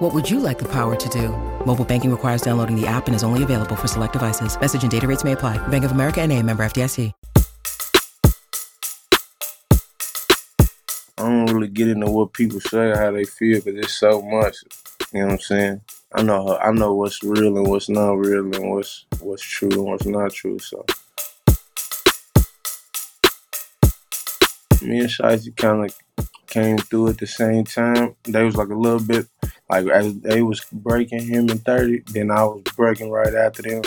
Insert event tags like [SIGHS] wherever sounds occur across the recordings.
What would you like the power to do? Mobile banking requires downloading the app and is only available for select devices. Message and data rates may apply. Bank of America and a member FDIC. I don't really get into what people say, how they feel, because it's so much. You know what I'm saying? I know I know what's real and what's not real and what's what's true and what's not true. So me and Shiesty kind of came through at the same time. They was like a little bit like as they was breaking him in 30, then I was breaking right after them.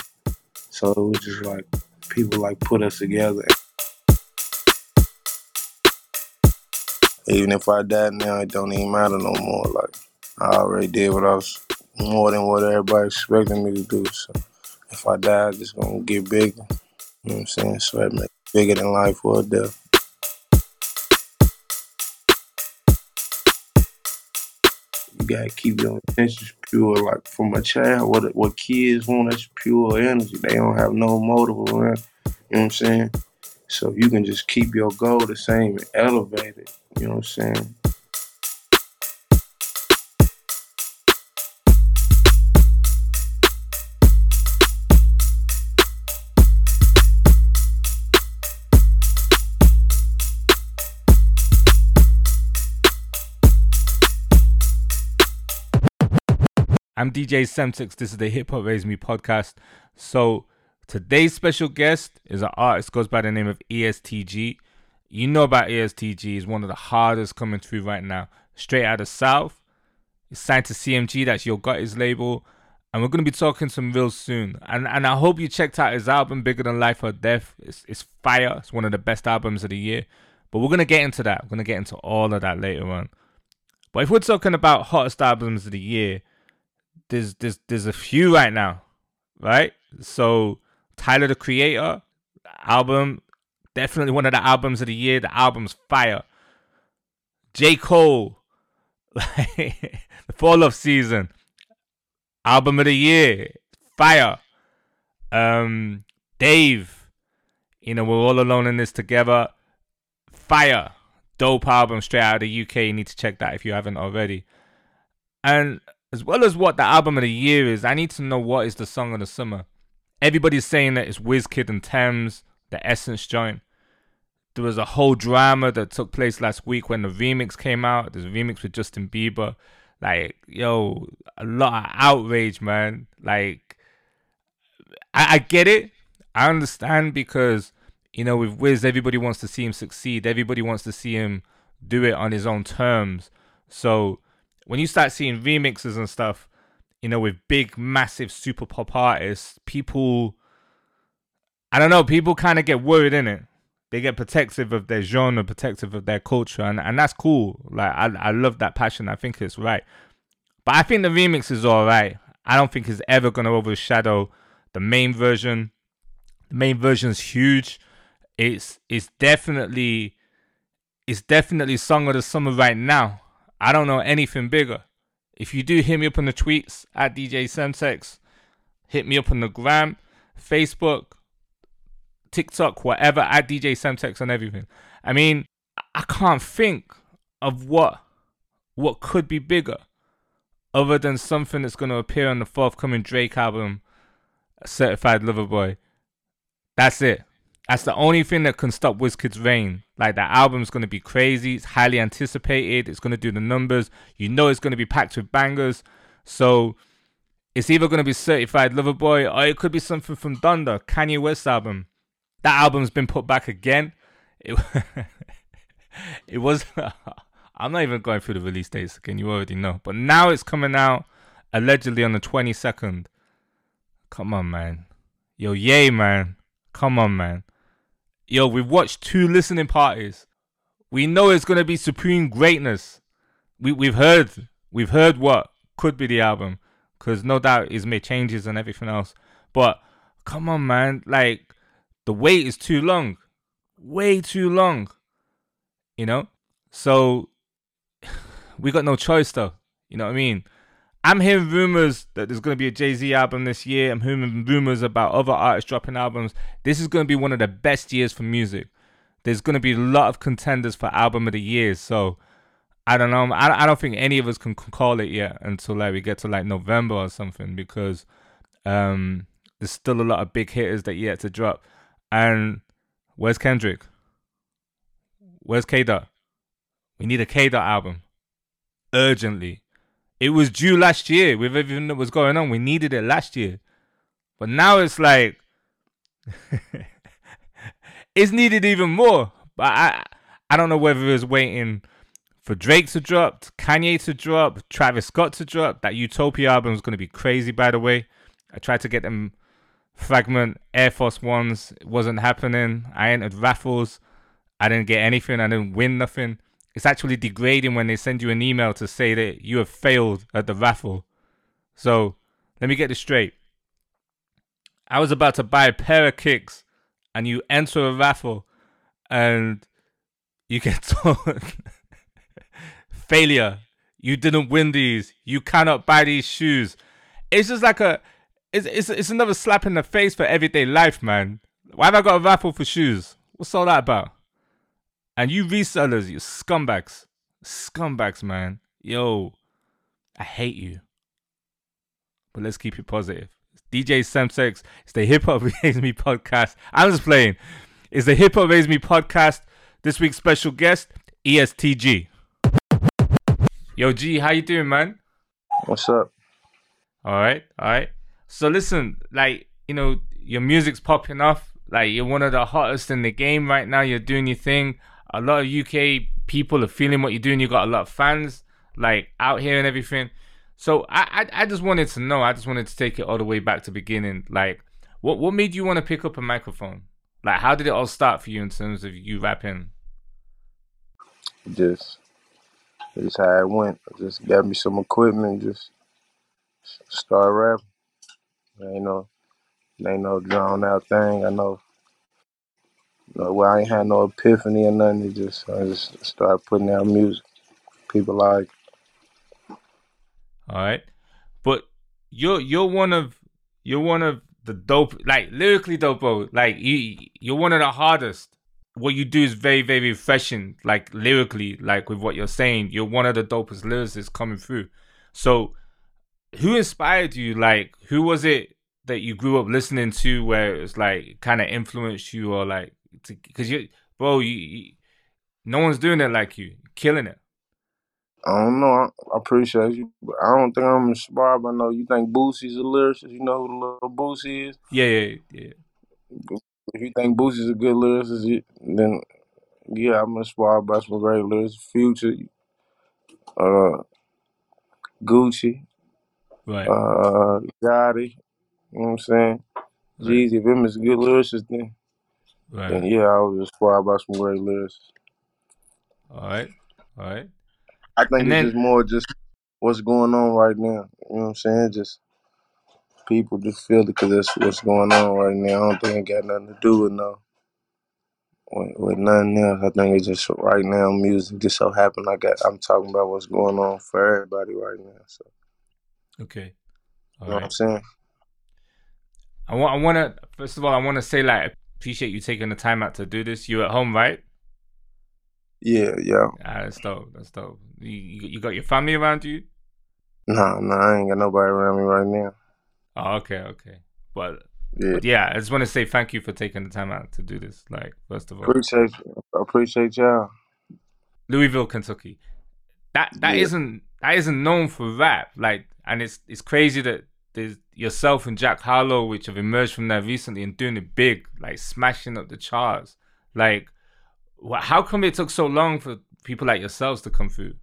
So it was just like people like put us together. Even if I died now, it don't even matter no more. Like I already did what I was more than what everybody expected me to do. So if I die, it's just gonna get bigger. You know what I'm saying? So it make bigger than life or death. You gotta keep your intentions pure. Like from a child, what what kids want that's pure energy. They don't have no motive around. You know what I'm saying? So you can just keep your goal the same and elevate it. You know what I'm saying? I'm DJ Semtex. This is the Hip Hop Raised Me podcast. So today's special guest is an artist goes by the name of EST Gee. You know about EST Gee. He's one of the hardest coming through right now. Straight out of South. He's signed to CMG. That's Yo Gotti's label. And we're gonna be talking some real soon. And and I hope you checked out his album Bigger Than Life or Death. It's it's fire. It's one of the best albums of the year. But we're gonna get into that. We're gonna get into all of that later on. But if we're talking about hottest albums of the year, there's there's there's a few right now, right? So Tyler the Creator album, definitely one of the albums of the year. The album's fire. J Cole, [LAUGHS] the Fall of Season, album of the year, fire. Um, Dave, you know we're all alone in this together, fire. Dope album straight out of the UK. You need to check that if you haven't already. And as well as what the album of the year is, I need to know what is the song of the summer. Everybody's saying that it's Wizkid and Tems, the Essence joint. There was a whole drama that took place last week when the remix came out. There's a remix with Justin Bieber. Like, yo, a lot of outrage, man. Like, I, I get it. I understand because, you know, with Wiz, everybody wants to see him succeed. Everybody wants to see him do it on his own terms. So, when you start seeing remixes and stuff, you know, with big, massive super pop artists, people, I don't know, people kind of get worried in it. They get protective of their genre, protective of their culture, and, and that's cool. Like, I, I love that passion. I think it's right. But I think the remix is all right. I don't think it's ever going to overshadow the main version. The main version's huge. It's it's definitely it's definitely song of the summer right now. I don't know anything bigger. If you do hit me up on the tweets at DJ Semtex, hit me up on the gram, Facebook, TikTok, whatever, at DJ Semtex and everything. I mean, I can't think of what what could be bigger other than something that's going to appear on the forthcoming Drake album, Certified Lover Boy. That's it. That's the only thing that can stop Wizkid's reign. Like that album's gonna be crazy. It's highly anticipated. It's gonna do the numbers. You know it's gonna be packed with bangers. So it's either gonna be Certified Lover Boy or it could be something from Donda, Kanye West album. That album's been put back again. It [LAUGHS] it was. [LAUGHS] I'm not even going through the release dates again. You already know. But now it's coming out allegedly on the 22nd. Come on, man. Yo, yay, man. Come on, man. Yo, we've watched two listening parties. We know it's gonna be supreme greatness. We we've heard we've heard what could be the album, cause no doubt he's made changes and everything else. But come on, man, like the wait is too long. way too long. You know? So [SIGHS] we got no choice though. You know what I mean? I'm hearing rumors that there's going to be a Jay Z album this year. I'm hearing rumors about other artists dropping albums. This is going to be one of the best years for music. There's going to be a lot of contenders for album of the year. So I don't know. I, I don't think any of us can call it yet until like we get to like November or something because um, there's still a lot of big hitters that yet to drop. And where's Kendrick? Where's K Dot? We need a K Dot album urgently. It was due last year with everything that was going on. We needed it last year. But now it's like [LAUGHS] it's needed even more. But I I don't know whether it's waiting for Drake to drop, Kanye to drop, Travis Scott to drop. That Utopia album is going to be crazy, by the way. I tried to get them fragment Air Force Ones. It wasn't happening. I entered raffles. I didn't get anything. I didn't win nothing. It's actually degrading when they send you an email to say that you have failed at the raffle. So let me get this straight. I was about to buy a pair of kicks and you enter a raffle and you get [LAUGHS] told failure. You didn't win these. You cannot buy these shoes. It's just like a it's it's it's another slap in the face for everyday life, man. Why have I got a raffle for shoes? What's all that about? And you resellers, you scumbags. Scumbags, man. Yo, I hate you. But let's keep it positive. It's DJ Semtex. It's the Hip Hop [LAUGHS] Raised Me podcast. I'm just playing. It's the Hip Hop Raised Me podcast. This week's special guest, EST Gee. Yo, G, how you doing, man? What's up? All right, all right. So listen, like you know, your music's popping off. Like you're one of the hottest in the game right now. You're doing your thing a lot of UK people are feeling what you're doing. You got a lot of fans like out here and everything. So I, I, I just wanted to know. I just wanted to take it all the way back to beginning. Like, what what made you want to pick up a microphone? Like, how did it all start for you in terms of you rapping? Just, just how it went. Just got me some equipment. Just start rapping. Ain't no, ain't no drawn out thing. I know no, well, I ain't had no epiphany or nothing. It just I just started putting out music. People like. All right, but you're you're one of you're one of the dope like lyrically dope. Like you you're one of the hardest. What you do is very very refreshing. Like lyrically, like with what you're saying, you're one of the dopest lyricists coming through. So, who inspired you? Like, who was it that you grew up listening to, where it's like kind of influenced you, or like because you, bro, you, you, no one's doing it like you, killing it. I don't know. I, I appreciate you, but I don't think I'm inspired by no. You think Boosie's a lyricist? You know who the Lil Boosie is? Yeah, yeah, yeah. If you think Boosie's a good lyricist, then yeah, I'm inspired by some great lyricists. Future, uh, Gucci, right? Uh, Gotti. You know what I'm saying? Right. Jeezy, if him is a good lyricist, then Right. And yeah, I was inspired by some great lyrics. All right, all right. I think and it's then, just more just what's going on right now. You know what I'm saying? Just people just feel it because that's what's going on right now. I don't think it got nothing to do with no with, with nothing else. I think it's just right now music just so happened I got I'm talking about what's going on for everybody right now. So okay, all you know right. what I'm saying. I want I want to first of all I want to say like appreciate you taking the time out to do this. You at home, right? Yeah, yeah. Ah, that's dope. That's dope. You, you got your family around you? No, no, I ain't got nobody around me right now. Oh, okay, okay. But yeah. But yeah, I just want to say thank you for taking the time out to do this. Like, first of all, appreciate you. appreciate y'all. Louisville, Kentucky. That that yeah. not that isn't known for rap. Like, and it's it's crazy that there's yourself and Jack Harlow, which have emerged from there recently and doing it big, like smashing up the charts. Like, how come it took so long for people like yourselves to come through?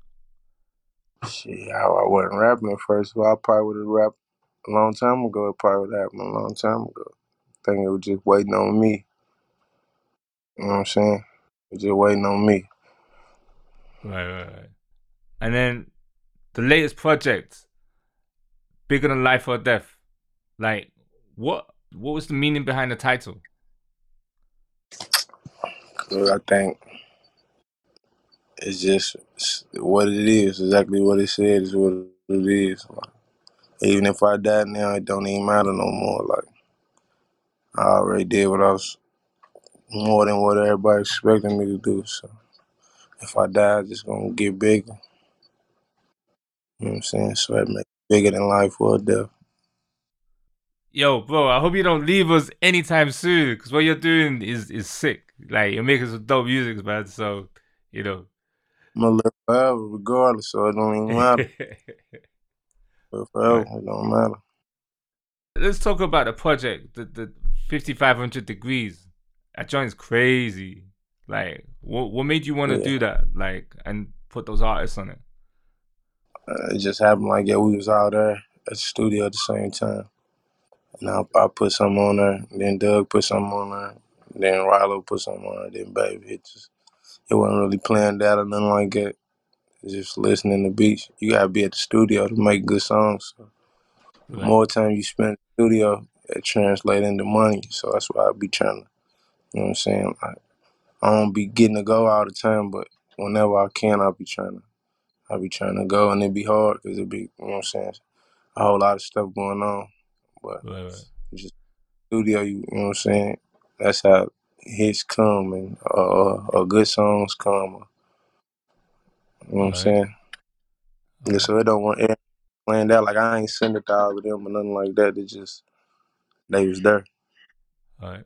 Shit, I, I wasn't rapping at first. Well, I probably would have rapped a long time ago. It probably would have happened a long time ago. I think it was just waiting on me. You know what I'm saying? It was just waiting on me. Right, right, right. And then the latest project, bigger than life or death. Like, what what was the meaning behind the title? I think it's just what it is. Exactly what it said is what it is. Like, even if I die now, it don't even matter no more. Like I already did what I was more than what everybody expected me to do. So if I die, it's just gonna get bigger. You know what I'm saying? So it bigger than life or death. Yo, bro, I hope you don't leave us anytime soon, because what you're doing is is sick. Like you're making some dope music, man. So you know. I'm gonna live forever, regardless. So it don't even matter. [LAUGHS] live forever, it don't matter. Let's talk about the project, the the 5500 degrees. That joint's crazy. Like, what what made you want to Yeah. do that? Like, and put those artists on it. Uh, it just happened like yeah, we was out there at the studio at the same time. And I, I put something on there, then Durk put something on there, then Rylo put something on there, then Baby. It just it wasn't really planned out or nothing like that. Just listening to beats. You gotta be at the studio to make good songs. So the more time you spend in the studio, it translates into money. So that's why I be trying to you know what I'm saying? Like I don't be getting to go all the time, but whenever I can I'll be trying to I be trying to go and it be hard because it be you know what I'm saying, a whole lot of stuff going on. But Right, right. just studio, you, you know what I'm saying? That's how hits come and uh, uh, uh good songs come. You know what I'm Right. saying? Yeah, so it don't want it planned out like I ain't send it to all of them or nothing like that. It just they was there. Alright.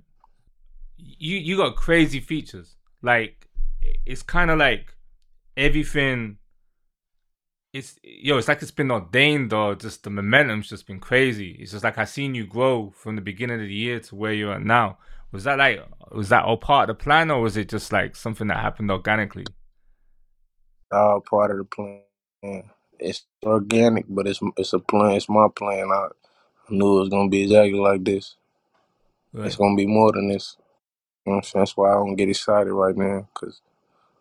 You you got crazy features. Like it's kind of like everything. It's yo, it's like it's been ordained or just the momentum's just been crazy. It's just like I seen you grow from the beginning of the year to where you're at now. Was that like was that all part of the plan or was it just like something that happened organically? All part of the plan. It's organic, but it's it's a plan. It's my plan. I, knew it was gonna be exactly like this. It's gonna be more than this. You know what I'm saying? That's why I don't get excited right now, cause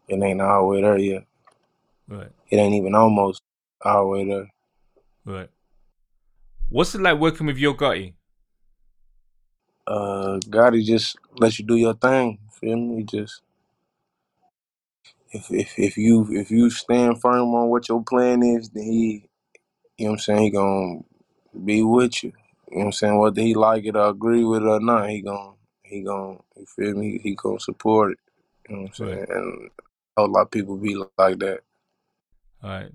it ain't all the way there yet. Right. It ain't even almost all the way there. Right. What's it like working with Yo Gotti? Uh, Gotti just let you do your thing. Feel me? He just if if if you if you stand firm on what your plan is, then he, you know what I'm saying, he gonna be with you. You know what I'm saying? Whether he like it or agree with it or not, he gonna he gonna you feel me? He gonna support it. You know what I'm saying? Right. And a lot of people be like that. Right.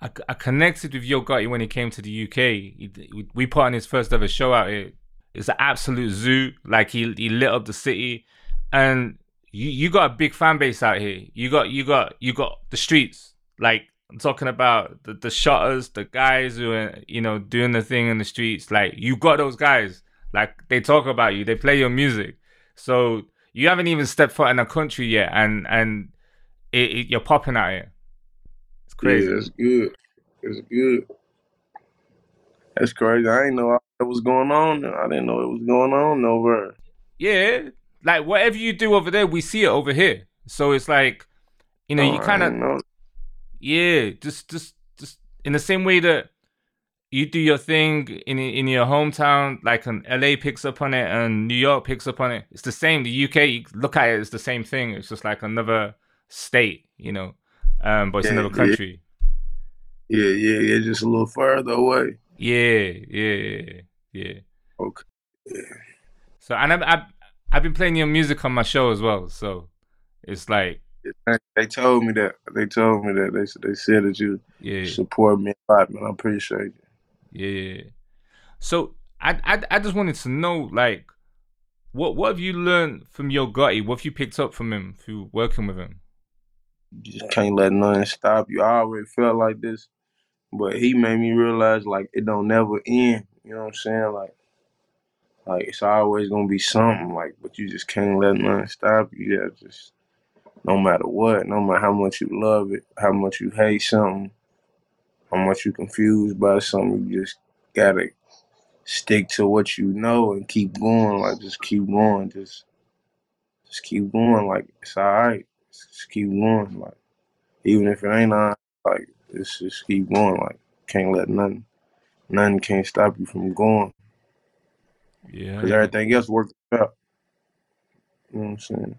I, I connected with Yo Gotti when he came to the UK. He, we- we put on his first ever show out here. It's an absolute zoo. Like he he lit up the city, and you you got a big fan base out here. You got you got you got the streets. Like I'm talking about the the shutters, the guys who are you know doing the thing in the streets. Like you got those guys. Like they talk about you. They play your music. So you haven't even stepped foot in a country yet, and and it, it, you're popping out here. Crazy. Yeah, it's good. It's good. That's crazy. I didn't know what was going on. I didn't know it was going on over. Yeah, like whatever you do over there, we see it over here. So it's like, you know, Oh, you kind of, yeah, just, just, just in the same way that you do your thing in in your hometown, like um, an LA picks up on it and New York picks up on it. It's the same. The UK, you look at it, it's the same thing. It's just like another state, you know, um, but it's Yeah, another country. Yeah, yeah, yeah. Just a little further away. Yeah, yeah, yeah, Okay. yeah. Okay. So and I've, I've I've been playing your music on my show as well. So it's like, They told me that. They told me that. They said they said that you yeah. support me a lot, man. I appreciate it. Yeah. So I, I I just wanted to know like what what have you learned from Yo Gotti? What have you picked up from him through working with him? You just can't let nothing stop you. I already felt like this, but he made me realize like it don't never end. You know what I'm saying? Like, like it's always gonna be something. Like, but you just can't let nothing stop you. Yeah, just no matter what, no matter how much you love it, how much you hate something, how much you confused by something, you just gotta stick to what you know and keep going. Like, just keep going. Just, just keep going. Like, it's all right. Just keep going. Like, even if it ain't on, like, just, just keep going. Like, can't let nothing, nothing can't stop you from going. Yeah. Cause everything else works out. You know what I'm saying?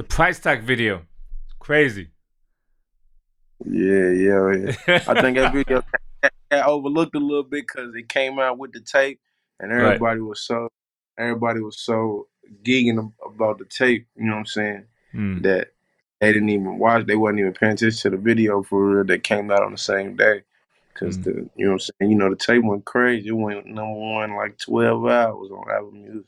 The price tag video, crazy. Yeah, yeah, yeah. I think that video [LAUGHS] got, overlooked a little bit because it came out with the tape, and Right. everybody was so everybody was so gigging about the tape. You know what I'm saying? Hmm. That they didn't even watch. They wasn't even paying attention to the video for real. That came out on the same day. Cause Mm. the you know what I'm saying? You know the tape went crazy. It went number one like 12 hours on Apple Music.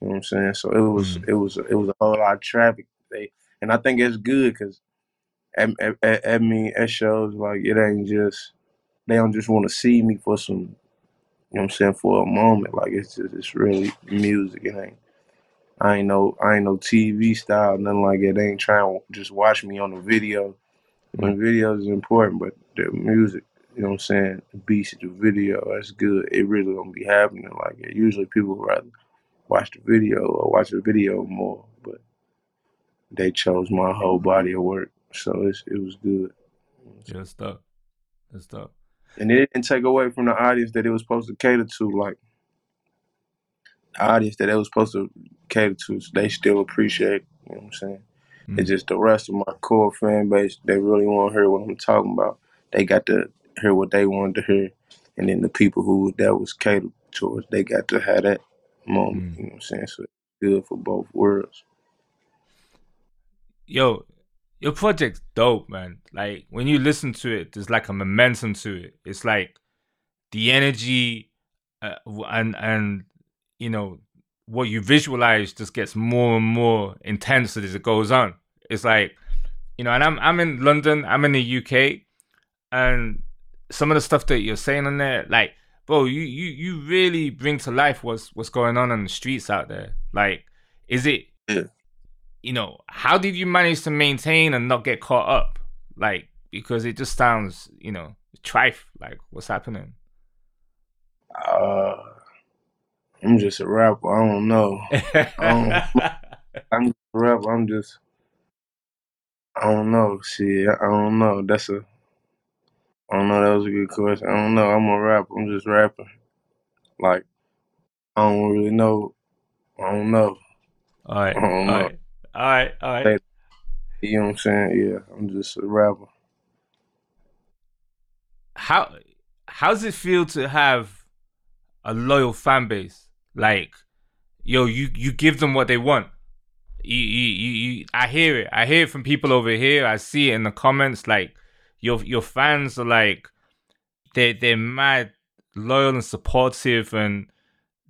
You know what I'm saying? So it was Mm. it was it was a whole lot of traffic. They and I think it's good because I, I, I, I mean it shows like it ain't just they don't just want to see me for some you know what I'm saying for a moment. Like it's just it's really music. It ain't I ain't no I ain't no TV style nothing like it They ain't trying to just watch me on the video. When mm-hmm. videos is important, but the music, you know what I'm saying, the beats, the video, that's good. It really don't be happening like it. Usually people rather watch the video or watch the video more, they chose my whole body of work, so it's, it was good. Yeah, stuff. That's stuff. And it didn't take away from the audience that it was supposed to cater to. Like the audience that it was supposed to cater to, they still appreciate. You know what I'm saying? It's just the rest of my core fan base. They really want to hear what I'm talking about. They got to hear what they wanted to hear, and then the people who that was catered towards, they got to have that moment. You know what I'm saying? So it's good for both worlds. Yo, your project's dope, man. Like when you listen to it, there's like a momentum to it. It's like the energy uh, and and you know what you visualize just gets more and more intense as it goes on. It's like you know, and I'm I'm in London, I'm in the UK, and some of the stuff that you're saying on there, like, bro, you you you really bring to life what's what's going on in the streets out there. Like, is it Yeah. You know, how did you manage to maintain and not get caught up? Like, because it just sounds, you know, trife. Like, what's happening? Uh, I'm just a rapper. I don't know. Um, [LAUGHS] I'm just a rapper. I'm just. I don't know. Shit, I don't know. That's a. I don't know. That was a good question. I don't know. I'm a rapper. I'm just rapping. Like, I don't really know. I don't know. all right, I don't know. right, all right, all right. You know what I'm saying? Yeah, I'm just a rapper. How how does it feel to have a loyal fan base? Like, yo, you you give them what they want. You, you, you, you, I hear it. I hear it from people over here. I see it in the comments. Like, your your fans are like, they they're mad loyal and supportive, and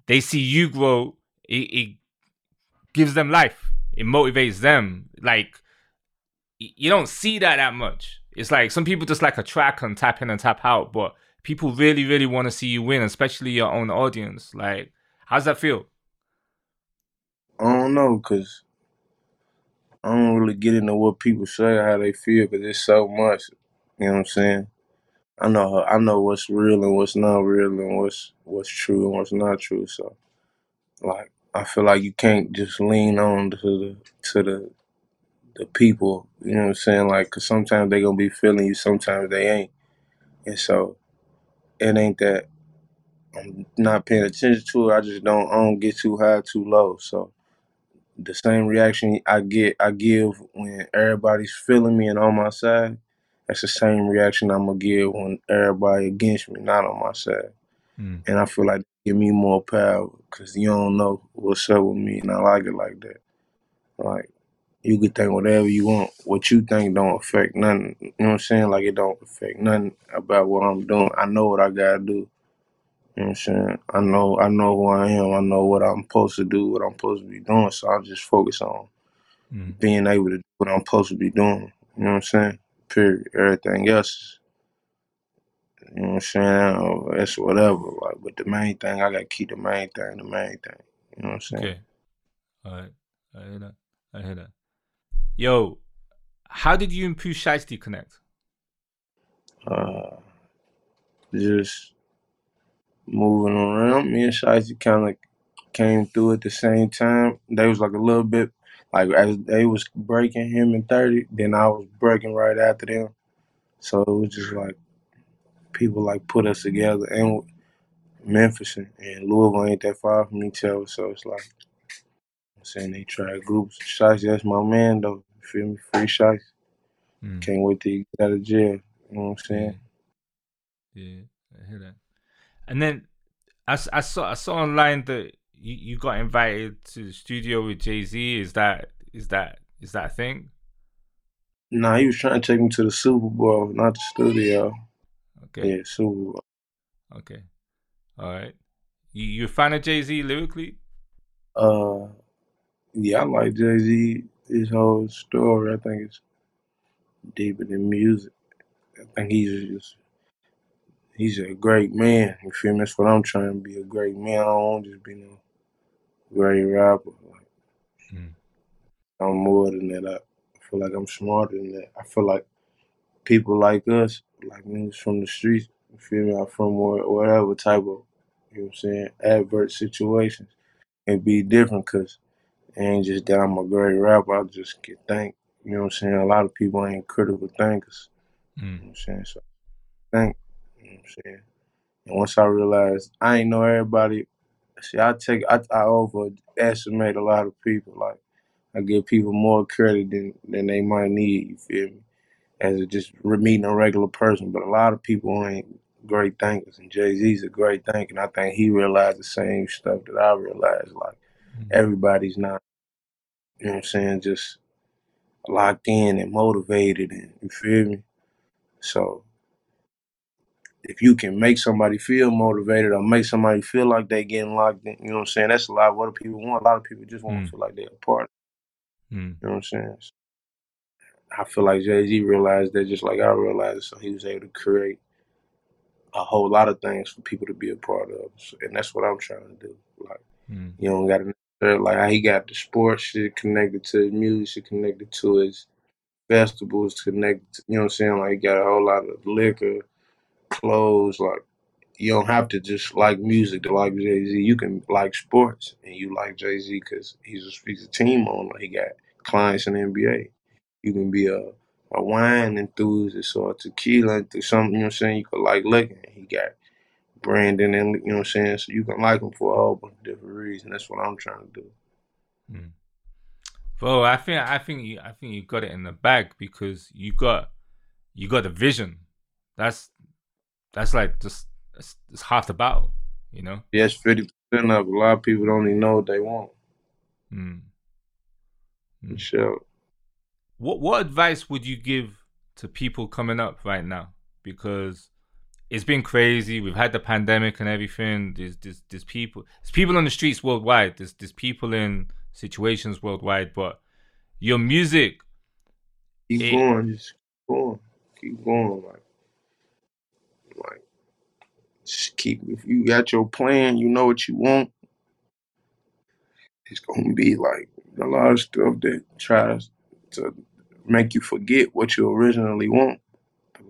they see you grow. It, it gives them life. It motivates them. Like, you don't see that that much. It's like some people just like a track and tap in and tap out, but people really, really want to see you win, especially your own audience. Like, how's that feel? I don't know, cause I don't really get into what people say how they feel, cause it's so much. You know what I'm saying? I know I know what's real and what's not real and what's what's true and what's not true. So, like, I feel like you can't just lean on to the to the the people. You know what I'm saying? Like, cause sometimes they gonna be feeling you, sometimes they ain't, and so it ain't that I'm not paying attention to it. I just don't I don't get too high, too low. So the same reaction I get I give when everybody's feeling me and on my side, that's the same reaction I'm gonna give when everybody against me, not on my side. Mm. And I feel like give me more power because you don't know what's up with me, and I like it like that. Like you can think whatever you want. What you think don't affect nothing. You know what I'm saying? Like it don't affect nothing about what I'm doing. I know what I gotta do. You know what I'm saying? I know I know who I am. I know what I'm supposed to do, what I'm supposed to be doing. So I just focus on Mm. being able to do what I'm supposed to be doing. You know what I'm saying? Period. Everything else, you know what I'm saying? Or it's whatever. Like, but the main thing, I gotta keep the main thing the main thing. You know what I'm saying? Okay. All right. I hear that. I hear that. Yo, how did you and Pooh Shiesty connect? Uh, just moving around. Me and Shiesty kind of came through at the same time. They was like a little bit like as they was breaking him in thirty, then I was breaking right after them. So it was just like people like put us together, and Memphis and, and Louisville ain't that far from each other. So it's like I'm saying they try groups. Shiesty, that's my man though. You feel me? Free Shiesty. Mm. Can't wait till you get out of jail. You know what I'm saying? Yeah, I hear that. And then I, I saw I saw online that you, you got invited to the studio with Jay Z. Is that is that is that a thing? Nah, he was trying to take me to the Super Bowl, not the studio. Okay. Yeah, Bowl. Okay. All right. You you a fan of Jay Z lyrically? Uh, yeah, I like Jay Z. His whole story, I think it's deeper than music. I think he's just he's a great man. You feel me? That's what I'm trying to be a great man. I don't want to just be no great rapper. Like, Mm. I'm more than that. I feel like I'm smarter than that. I feel like people like us, like niggas from the streets, you feel me? I'm from wha- whatever type of, you know what I'm saying, adverse situations. It be different because it ain't just that I'm a great rapper. I just get thanked. You know what I'm saying? A lot of people ain't critical thinkers. You know Mm. what I'm saying? So think, you know what I'm saying? And once I realized I ain't know everybody, see, I take, I, I overestimate a lot of people. Like, I give people more credit than, than they might need, you feel me? As a just re- meeting a regular person. But a lot of people ain't great thinkers. And Jay Z's a great thinker. And I think he realized the same stuff that I realized. Like, Mm. everybody's not, you know what I'm saying, just locked in and motivated and you feel me? So if you can make somebody feel motivated or make somebody feel like they getting locked in, you know what I'm saying? That's a lot of what people want. A lot of people just want Mm. to feel like they're a part. Mm. You know what I'm saying? So I feel like Jay Z realized that just like I realized so he was able to create a whole lot of things for people to be a part of. So, and that's what I'm trying to do. Like Mm. you don't gotta like he got the sports shit connected to his music, connected to his festivals, connected to, you know what I'm saying? Like he got a whole lot of liquor, clothes, like you don't have to just like music to like Jay Z. You can like sports and you like Jay Z because he's a, he's a team owner. He got clients in the NBA. You can be a, a wine enthusiast or a tequila enthusiast, something, you know what I'm saying? You could like liquor. He got Brandon and, you know what I'm saying? So you can like him for a whole bunch of different reasons. That's what I'm trying to do. Mm. Bro, I think I think you I think you got it in the bag because you got you got the vision. That's that's like just it's, it's half the battle, you know. Yes, 50% of. A lot of people don't even know what they want. Mm. For sure. What what advice would you give to people coming up right now? Because it's been crazy. We've had the pandemic and everything. There's there's, there's people there's people on the streets worldwide. There's there's people in situations worldwide. But your music, Keep it- going. Just keep going. Keep going. Like, like, just keep, if you got your plan, you know what you want, it's going to be like a lot of stuff that tries to make you forget what you originally want.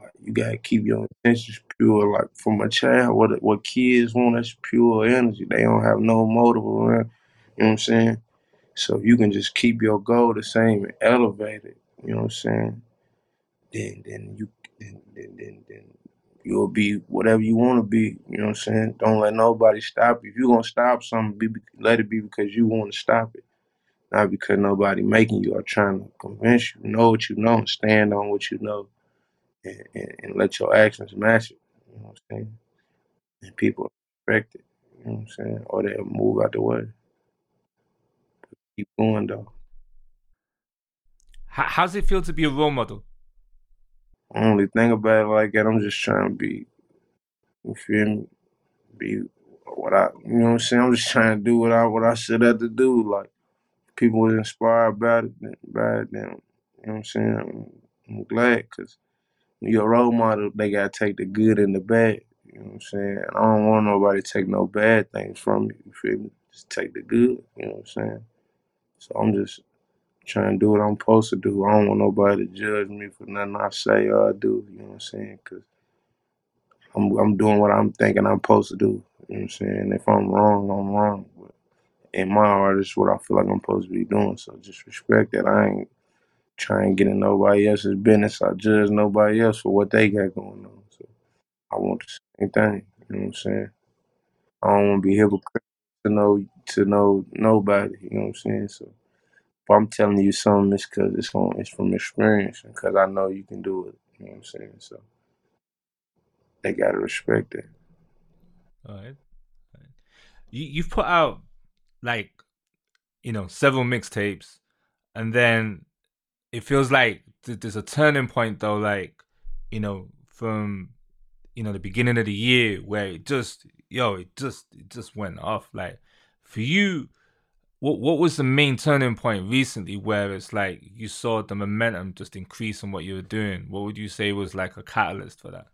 Like, you got to keep your intentions pure. Like, from a child, what what kids want, that's pure energy. They don't have no motive around. You know what I'm saying? So if you can just keep your goal the same and elevate it, you know what I'm saying? Then then you then then then, then you'll be whatever you want to be. You know what I'm saying? Don't let nobody stop you. If you're gonna stop something, be, let it be because you want to stop it, not because nobody making you or trying to convince you. Know what you know and stand on what you know, and, and, and let your actions match it. You know what I'm saying? And people respect it. You know what I'm saying? Or they'll move out the way. Keep going though. How, how's it feel to be a role model? I only think about it like that. I'm just trying to be, you feel me? Be what I, you know what I'm saying? I'm just trying to do what I what I should have to do. Like people was inspired by it, by it. Then you know what I'm saying? I'm, I'm glad because you're a role model. They gotta take the good and the bad. You know what I'm saying? I don't want nobody to take no bad things from me. You feel me? Just take the good. You know what I'm saying? So I'm just trying to do what I'm supposed to do. I don't want nobody to judge me for nothing I say or I do. You know what I'm saying? Because I'm I'm doing what I'm thinking I'm supposed to do. You know what I'm saying? If I'm wrong, I'm wrong. In my heart, it's what I feel like I'm supposed to be doing. So just respect that. I ain't trying to get in nobody else's business. I judge nobody else for what they got going on. So I want the same thing. You know what I'm saying? I don't want to be hypocritical to know to know nobody. You know what I'm saying? So if I'm telling you something, it's because it's on it's from experience and because I know you can do it. You know what I'm saying? So they gotta respect that. All right. All right. You you've put out like you know several mixtapes, and then it feels like th- there's a turning point though, like you know from you know the beginning of the year where it just yo it just it just went off. Like for you, what what was the main turning point recently where it's like you saw the momentum just increase in what you were doing? What would you say was like a catalyst for that?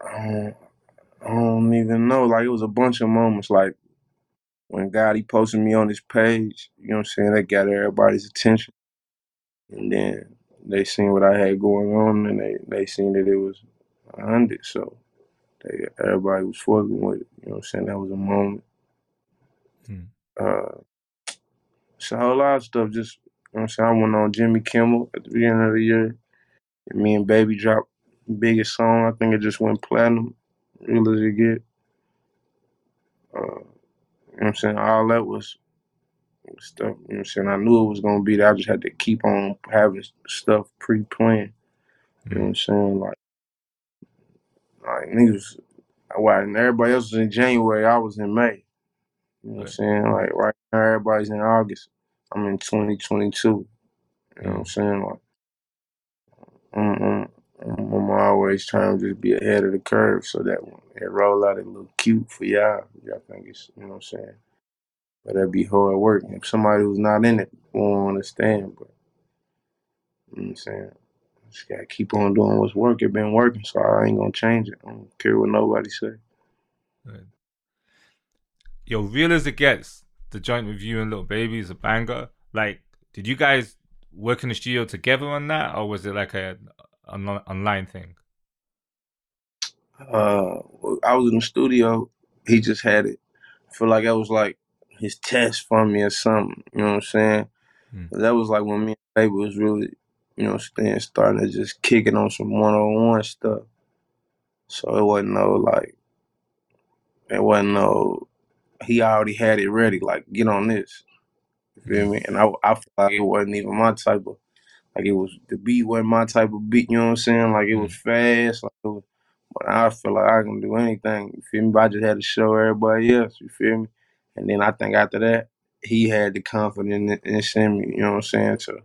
Don't, I don't even know. Like it was a bunch of moments. Like when God he posted me on his page, you know what I'm saying? That got everybody's attention. And then they seen what I had going on and they, they seen that it was a hundred. So they everybody was fucking with it. You know what I'm saying? That was a moment. Hmm. Uh it's a whole lot of stuff. Just you know what I'm saying? I went on Jimmy Kimmel at the beginning of the year. And me and Baby dropped the biggest song. I think it just went platinum. Real as it get. Uh, you know what I'm saying? All that was stuff. You know what I'm saying? I knew it was gonna be that. I just had to keep on having stuff pre planned. You know what I'm saying? Like like niggas why and everybody else was in January, I was in May. You know what I'm Right. saying? Like right now everybody's in August. I'm in twenty twenty two. You know what I'm saying? Like I'm, I'm, always trying to just be ahead of the curve so that when it roll out it look cute for y'all. Y'all think it's you know what I'm saying? But that'd be hard work. If somebody who's not in it won't understand, but you know what I'm saying? Just gotta keep on doing what's working, been working, so I ain't gonna change it. I don't care what nobody say. Right. Yo, real as it gets, the joint with you and Lil Baby is a banger. Like, did you guys work in the studio together on that, or was it like a an online thing? Uh, I was in the studio. He just had it. I feel like that was like his test for me or something. You know what I'm saying? Hmm. That was like when me and Baby was really, you know, what saying, starting to just kicking on some one on one stuff. So it wasn't no like, it wasn't no. He already had it ready. Like, get on this. You feel me? And I, I feel like it wasn't even my type of. Like it was the beat wasn't my type of beat. You know what I'm saying? Like it was mm-hmm. fast. Like it was, but I feel like I can do anything. You feel me? But I just had to show everybody else. You feel me? And then I think after that, he had the confidence in, in me. You know what I'm saying? So,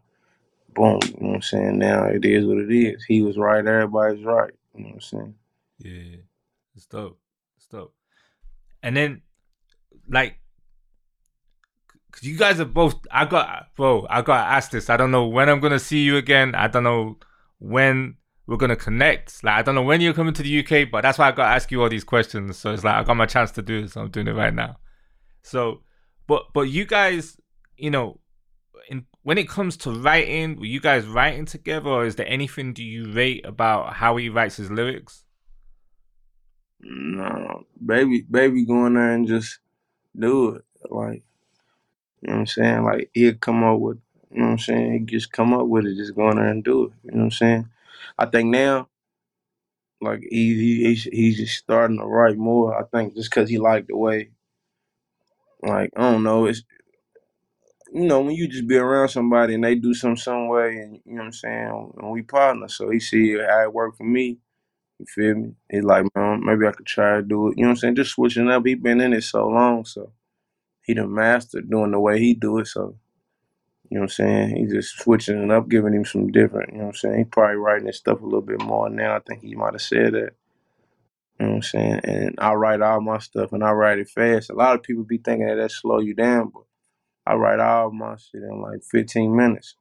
boom. You know what I'm saying? Now it is what it is. He was right. Everybody's right. You know what I'm saying? Yeah, it's dope. It's dope. And then, like, cause you guys are both. I got, bro. I got to ask this. I don't know when I'm gonna see you again. I don't know when we're gonna connect. Like, I don't know when you're coming to the UK, but that's why I got to ask you all these questions. So it's like I got my chance to do this. So I'm doing it right now. So, but but you guys, you know, in when it comes to writing, were you guys writing together, or is there anything do you rate about how he writes his lyrics? No, baby, baby, going there and just do it. Like, you know what I'm saying? Like, he'll come up with, you know what I'm saying? He just come up with it, just go in there and do it. You know what I'm saying? I think now, like, he, he he's, he's just starting to write more. I think just because he liked the way, like, I don't know, it's, you know, when you just be around somebody and they do some some way, and you know what I'm saying, and we partner. So he see how it worked for me. You feel me? He like, man, maybe I could try to do it. You know what I'm saying? Just switching up. He been in it so long, so he done mastered doing the way he do it. So you know what I'm saying? He's just switching it up, giving him some different. You know what I'm saying? He's probably writing his stuff a little bit more now. I think he might have said that. You know what I'm saying? And I write all my stuff and I write it fast. A lot of people be thinking that that slow you down, but I write all my shit in like 15 minutes.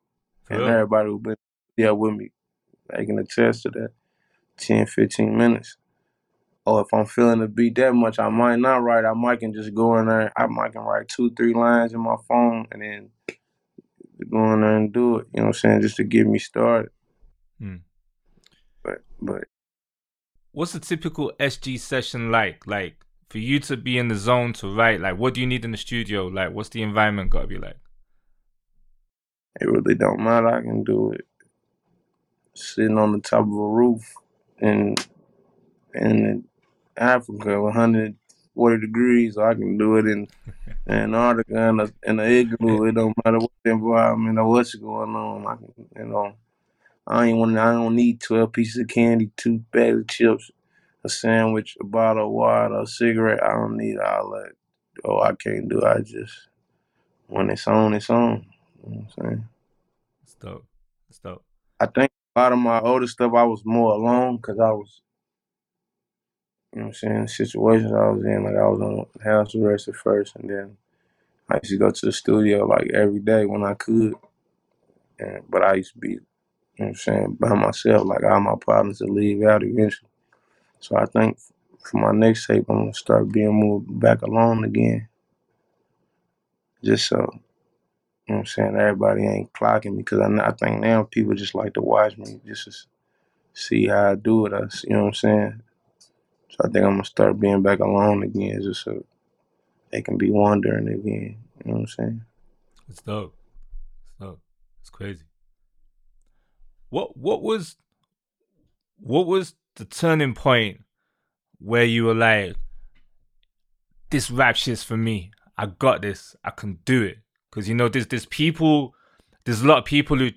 And everybody who been there with me, they can attest to that. 10, 15 minutes. Or if I'm feeling the beat that much, I might not write. I might can just go in there. I might can write two, three lines in my phone and then go in there and do it. You know what I'm saying? Just to get me started. Hmm. But but What's a typical SG session like? Like for you to be in the zone to write, like what do you need in the studio? Like what's the environment gotta be like? it really don't matter. I can do it sitting on the top of a roof and in Africa, 140 degrees. Or I can do it in Antarctica in a, in a igloo. It don't matter what the environment or what's going on. I can, you know, I ain't want. I don't need 12 pieces of candy, two bags of chips, a sandwich, a bottle of water, a cigarette. I don't need all that. Oh, I can't do. It. I just when it's on, it's on. You know what I'm saying? It's dope. It's dope. I think a lot of my older stuff I was more alone because I was, you know what I'm saying, situations I was in. Like I was on house arrest at first, and then I used to go to the studio like every day when I could. And but I used to be, you know what I'm saying, by myself. Like all my problems would leave out eventually. So I think for my next tape, I'm gonna start being more back alone again. Just so, you know what I'm saying, everybody ain't clocking me because I, I think now people just like to watch me just to see how I do it. I you know what I'm saying? So I think I'm gonna start being back alone again just so they can be wandering again. You know what I'm saying? It's dope. It's dope. It's crazy. What what was what was the turning point where you were like, this rap shit's for me. I got this. I can do it. Cause you know, there's there's people, there's a lot of people who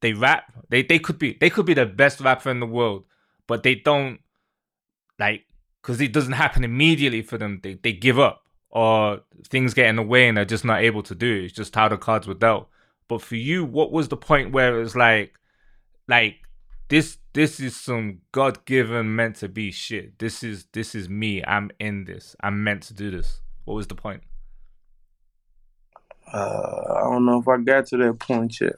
they rap. They they could be they could be the best rapper in the world, but they don't like because it doesn't happen immediately for them. They they give up or things get in the way and they're just not able to do it. It's just how the cards were dealt. But for you, what was the point where it was like, like this this is some God given meant to be shit. This is this is me. I'm in this. I'm meant to do this. What was the point? Uh, I don't know if I got to that point yet.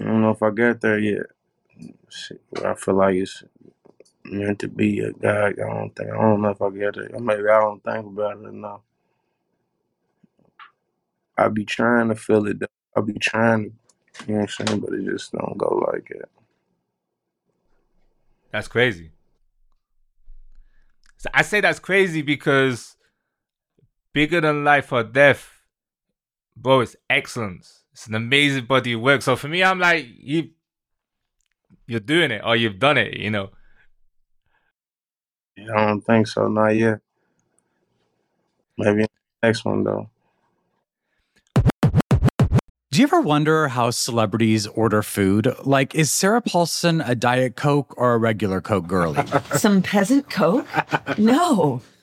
I don't know if I got there yet. Shit, I feel like it's meant to be a guy. I don't think. I don't know if I get it. Maybe I don't think about it enough. I be trying to feel it. I be trying to, you know what I'm saying, but it just don't go like it. That's crazy. So I say that's crazy because bigger than life or death, bro, it's excellence. It's an amazing body of work. So for me, I'm like, you you're doing it or you've done it, you know. I don't think so. Not yet. Maybe in the next one though. Do you ever wonder how celebrities order food? Like, is Sarah Paulson a Diet Coke or a regular Coke girlie? [LAUGHS] Some peasant coke? No.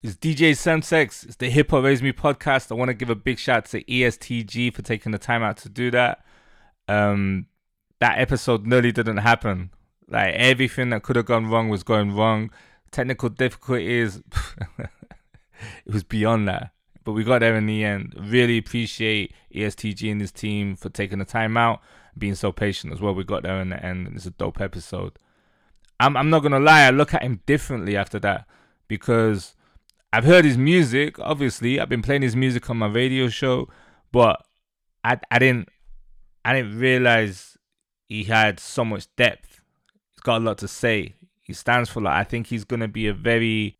It's DJ Semtex. It's the Hip Hop Raised Me podcast. I want to give a big shout to EST Gee for taking the time out to do that. Um, that episode nearly didn't happen. Like everything that could have gone wrong was going wrong. Technical difficulties, [LAUGHS] it was beyond that. But we got there in the end. Really appreciate EST Gee and his team for taking the time out, being so patient as well. We got there in the end, and it's a dope episode. I'm I'm not gonna lie, I look at him differently after that because I've heard his music. Obviously, I've been playing his music on my radio show, but I I didn't I didn't realize he had so much depth. He's got a lot to say. He stands for like I think he's gonna be a very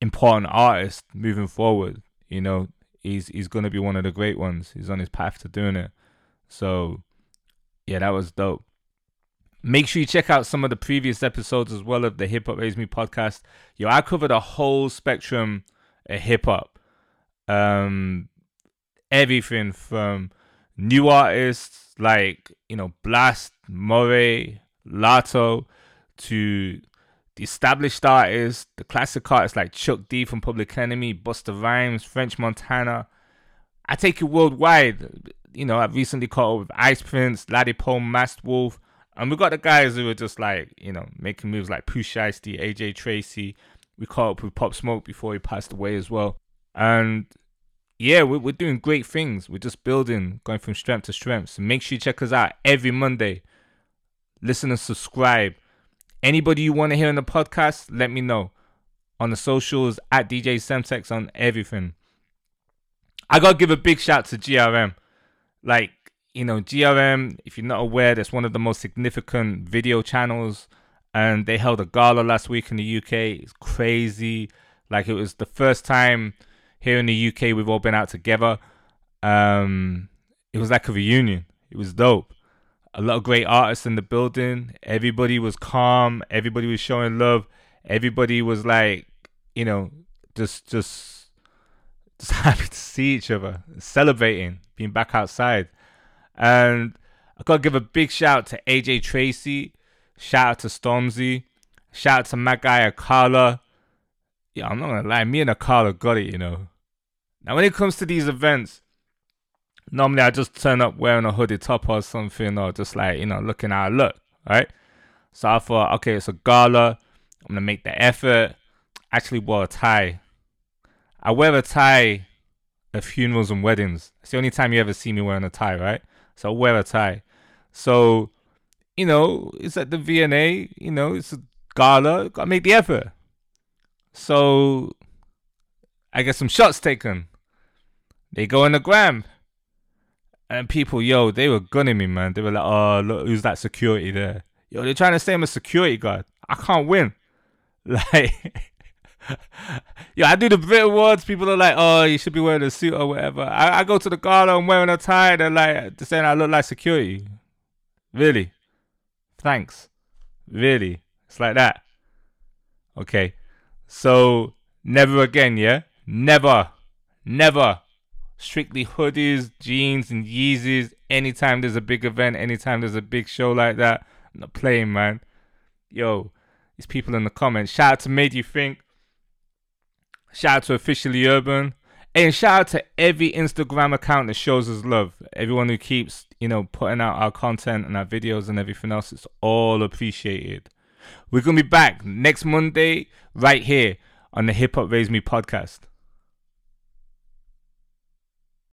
important artist moving forward. You know, he's he's gonna be one of the great ones. He's on his path to doing it. So yeah, that was dope. Make sure you check out some of the previous episodes as well of the Hip Hop Raised Me podcast. Yo, I covered a whole spectrum of hip hop. Um everything from new artists like, you know, Blxst, Morray, Latto, to the established artists, the classic artists like Chuck D from Public Enemy, Busta Rhymes, French Montana. I take it worldwide. You know, I've recently caught up with Ice Prince, Ladipoe, Masked Wolf, and we got the guys who were just like, you know, making moves like Pooh Shiesty, AJ Tracey. We caught up with Pop Smoke before he passed away as well. And yeah, we're, we're doing great things. We're just building, going from strength to strength. So make sure you check us out every Monday. Listen and subscribe. Anybody you want to hear on the podcast, let me know. On the socials, at DJ Semtex on everything. I gotta give a big shout to GRM. Like, you know, GRM, if you're not aware, that's one of the most significant video channels. And they held a gala last week in the UK. It's crazy. Like it was the first time here in the UK we've all been out together. Um it was like a reunion. It was dope a lot of great artists in the building. Everybody was calm. Everybody was showing love. Everybody was like, you know, just just just [LAUGHS] happy to see each other, celebrating, being back outside. And I gotta give a big shout out to AJ Tracey, Shout out to Stormzy. Shout out to my guy Akala. Yeah, I'm not gonna lie, me and Akala got it, you know. Now when it comes to these events, normally I just turn up wearing a hoodie top or something, or just like you know looking I look, right? So I thought, okay, it's a gala. I'm gonna make the effort. Actually, wore a tie. I wear a tie at funerals and weddings. It's the only time you ever see me wearing a tie, right? So wear a tie. So, you know, it's at the V&A. You know, it's a gala. Gotta make the effort. So I get some shots taken. They go on the gram. And people, yo, they were gunning me, man. They were like, oh, look, who's that security there? Yo, they're trying to say I'm a security guard. I can't win. [LAUGHS] Like, yo, I do the Brit Awards. People are like, oh, you should be wearing a suit or whatever. I, I go to the gala, I'm wearing a tie. They're like, they're saying I look like security. Really? Thanks. Really? It's like that. Okay. So, never again, yeah? Never. Never strictly hoodies, jeans, and Yeezys. Anytime there's a big event, anytime there's a big show like that, I'm not playing, man. Yo, these people in the comments. Shout out to Made You Think. Shout out to Officially Urban. And shout out to every Instagram account that shows us love. Everyone who keeps, you know, putting out our content and our videos and everything else. It's all appreciated. We're going to be back next Monday right here on the Hip Hop Raised Me podcast.